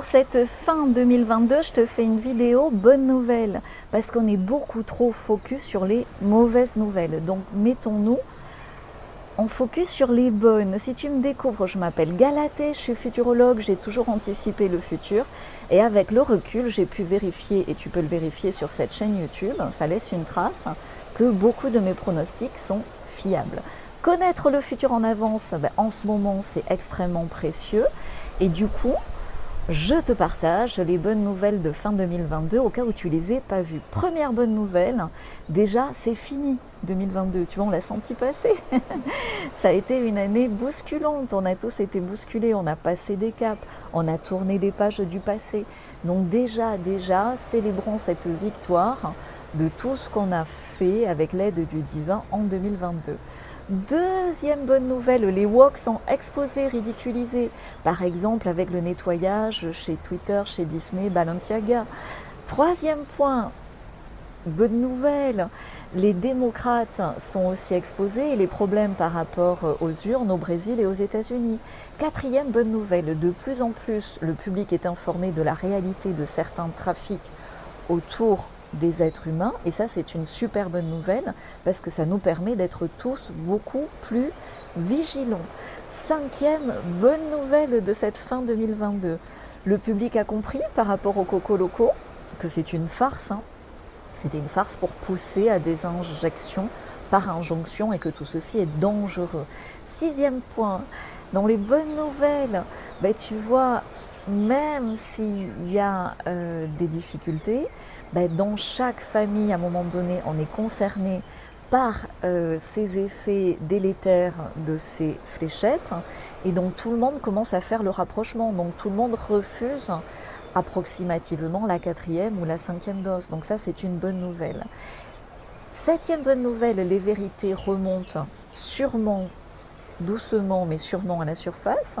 pour cette fin 2022, je te fais une vidéo bonne nouvelle parce qu'on est beaucoup trop focus sur les mauvaises nouvelles. Donc mettons-nous en focus sur les bonnes. Si tu me découvres, je m'appelle Galatée, je suis futurologue, j'ai toujours anticipé le futur et avec le recul, j'ai pu vérifier et tu peux le vérifier sur cette chaîne YouTube, ça laisse une trace que beaucoup de mes pronostics sont fiables. Connaître le futur en avance, ben, en ce moment, c'est extrêmement précieux et du coup, je te partage les bonnes nouvelles de fin 2022 au cas où tu les aies pas vues. Première bonne nouvelle, déjà c'est fini 2022, tu vois, on l'a senti passer. Ça a été une année bousculante, on a tous été bousculés, on a passé des caps, on a tourné des pages du passé. Donc déjà, déjà, célébrons cette victoire de tout ce qu'on a fait avec l'aide du divin en 2022. Deuxième bonne nouvelle, les woks sont exposés, ridiculisés. Par exemple, avec le nettoyage chez Twitter, chez Disney, Balenciaga. Troisième point, bonne nouvelle, les démocrates sont aussi exposés et les problèmes par rapport aux urnes au Brésil et aux États-Unis. Quatrième bonne nouvelle, de plus en plus, le public est informé de la réalité de certains trafics autour des êtres humains. Et ça, c'est une super bonne nouvelle parce que ça nous permet d'être tous beaucoup plus vigilants. Cinquième bonne nouvelle de cette fin 2022. Le public a compris par rapport aux cocos locaux que c'est une farce. Hein. C'était une farce pour pousser à des injections par injonction et que tout ceci est dangereux. Sixième point, dans les bonnes nouvelles, ben, tu vois, même s'il y a euh, des difficultés, ben, dans chaque famille, à un moment donné, on est concerné par euh, ces effets délétères de ces fléchettes. Et donc tout le monde commence à faire le rapprochement. Donc tout le monde refuse approximativement la quatrième ou la cinquième dose. Donc ça, c'est une bonne nouvelle. Septième bonne nouvelle, les vérités remontent sûrement, doucement, mais sûrement à la surface.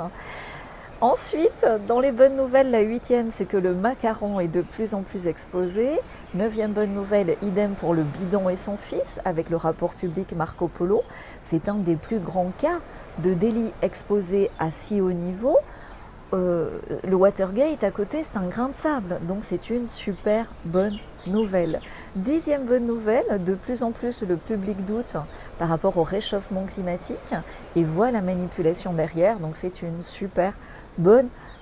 Ensuite, dans les bonnes nouvelles, la huitième, c'est que le macaron est de plus en plus exposé. Neuvième bonne nouvelle, idem pour le bidon et son fils, avec le rapport public Marco Polo. C'est un des plus grands cas de délit exposé à si haut niveau. Euh, le Watergate à côté, c'est un grain de sable, donc c'est une super bonne nouvelle. Dixième bonne nouvelle, de plus en plus le public doute par rapport au réchauffement climatique et voit la manipulation derrière, donc c'est une super bonne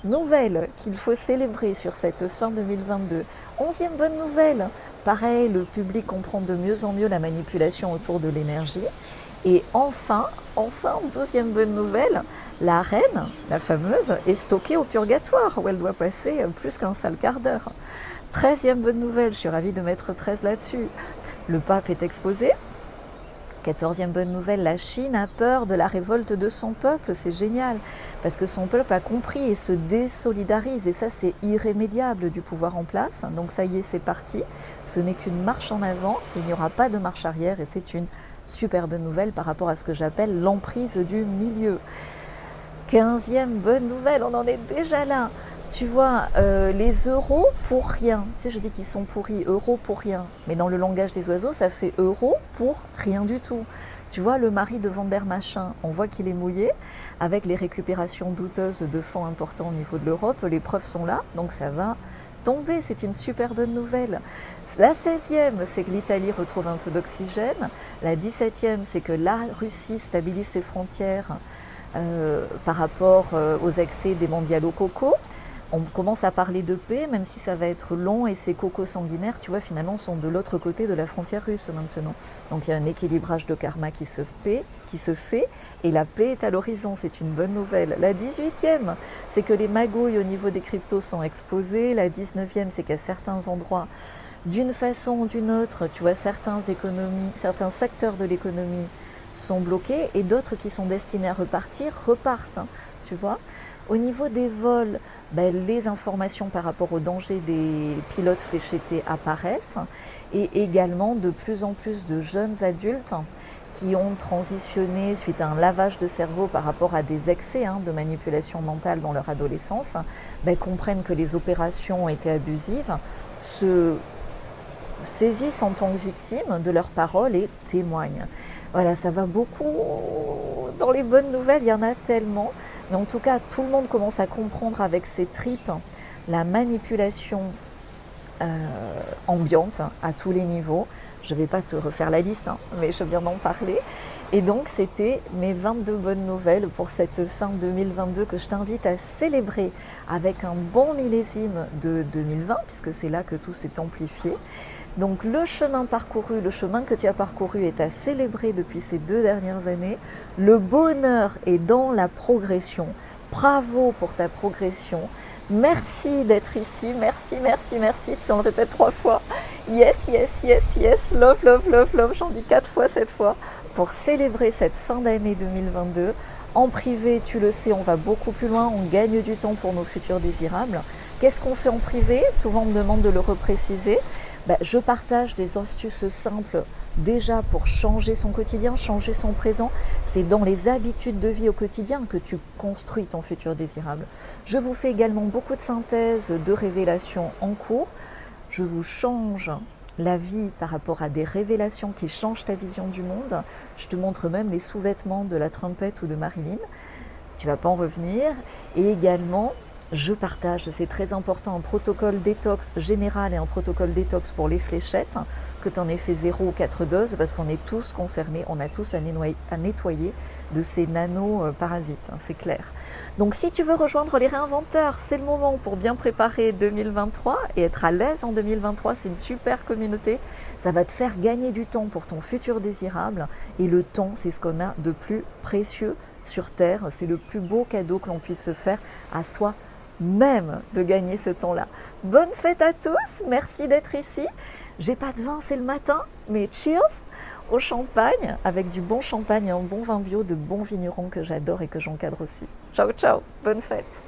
nouvelle qu'il faut célébrer sur cette fin 2022. Onzième bonne nouvelle, pareil, le public comprend de mieux en mieux la manipulation autour de l'énergie. Et enfin, enfin, douzième bonne nouvelle, la reine, la fameuse, est stockée au purgatoire où elle doit passer plus qu'un sale quart d'heure. Treizième bonne nouvelle, je suis ravie de mettre 13 là-dessus. Le pape est exposé, Quatorzième bonne nouvelle, la Chine a peur de la révolte de son peuple, c'est génial, parce que son peuple a compris et se désolidarise, et ça c'est irrémédiable du pouvoir en place, donc ça y est, c'est parti, ce n'est qu'une marche en avant, il n'y aura pas de marche arrière, et c'est une super bonne nouvelle par rapport à ce que j'appelle l'emprise du milieu. Quinzième bonne nouvelle, on en est déjà là, tu vois, euh, les euros pour rien. Tu sais, je dis qu'ils sont pourris, euros pour rien. Mais dans le langage des oiseaux, ça fait euros pour rien du tout. Tu vois, le mari de Vander Machin, on voit qu'il est mouillé, avec les récupérations douteuses de fonds importants au niveau de l'Europe. Les preuves sont là, donc ça va tomber. C'est une super bonne nouvelle. La 16e, c'est que l'Italie retrouve un peu d'oxygène. La 17e, c'est que la Russie stabilise ses frontières euh, par rapport euh, aux excès des mondiaux coco on commence à parler de paix, même si ça va être long, et ces cocos sanguinaires, tu vois, finalement, sont de l'autre côté de la frontière russe maintenant. Donc il y a un équilibrage de karma qui se fait, et la paix est à l'horizon, c'est une bonne nouvelle. La 18e, c'est que les magouilles au niveau des cryptos sont exposées. La 19e, c'est qu'à certains endroits, d'une façon ou d'une autre, tu vois, certains, économies, certains secteurs de l'économie sont bloqués et d'autres qui sont destinés à repartir repartent, tu vois. Au niveau des vols, ben, les informations par rapport au danger des pilotes fléchettés apparaissent et également de plus en plus de jeunes adultes qui ont transitionné suite à un lavage de cerveau par rapport à des excès hein, de manipulation mentale dans leur adolescence, ben, comprennent que les opérations étaient abusives, se saisissent en tant que victimes de leurs paroles et témoignent. Voilà, ça va beaucoup dans les bonnes nouvelles, il y en a tellement. Mais en tout cas, tout le monde commence à comprendre avec ses tripes la manipulation euh, ambiante à tous les niveaux. Je ne vais pas te refaire la liste, hein, mais je viens d'en parler. Et donc, c'était mes 22 bonnes nouvelles pour cette fin 2022 que je t'invite à célébrer avec un bon millésime de 2020, puisque c'est là que tout s'est amplifié. Donc, le chemin parcouru, le chemin que tu as parcouru est à célébrer depuis ces deux dernières années. Le bonheur est dans la progression. Bravo pour ta progression. Merci d'être ici. Merci, merci, merci. Si on le répète trois fois. Yes, yes, yes, yes. Love, love, love, love. J'en dis quatre fois cette fois pour célébrer cette fin d'année 2022. En privé, tu le sais, on va beaucoup plus loin. On gagne du temps pour nos futurs désirables. Qu'est-ce qu'on fait en privé? Souvent, on me demande de le repréciser. Ben, je partage des astuces simples déjà pour changer son quotidien, changer son présent. C'est dans les habitudes de vie au quotidien que tu construis ton futur désirable. Je vous fais également beaucoup de synthèses, de révélations en cours. Je vous change la vie par rapport à des révélations qui changent ta vision du monde. Je te montre même les sous-vêtements de la trompette ou de Marilyn. Tu vas pas en revenir. Et également, je partage, c'est très important, un protocole détox général et un protocole détox pour les fléchettes, que tu en aies fait 0 ou 4 doses, parce qu'on est tous concernés, on a tous à nettoyer, de ces nano-parasites, hein, c'est clair. Donc si tu veux rejoindre les réinventeurs, c'est le moment pour bien préparer 2023 et être à l'aise en 2023, c'est une super communauté. Ça va te faire gagner du temps pour ton futur désirable, et le temps, c'est ce qu'on a de plus précieux sur Terre, c'est le plus beau cadeau que l'on puisse se faire à soi même de gagner ce temps-là. Bonne fête à tous, merci d'être ici. J'ai pas de vin, c'est le matin, mais cheers au champagne avec du bon champagne et un bon vin bio de bons vignerons que j'adore et que j'encadre aussi. Ciao ciao, bonne fête.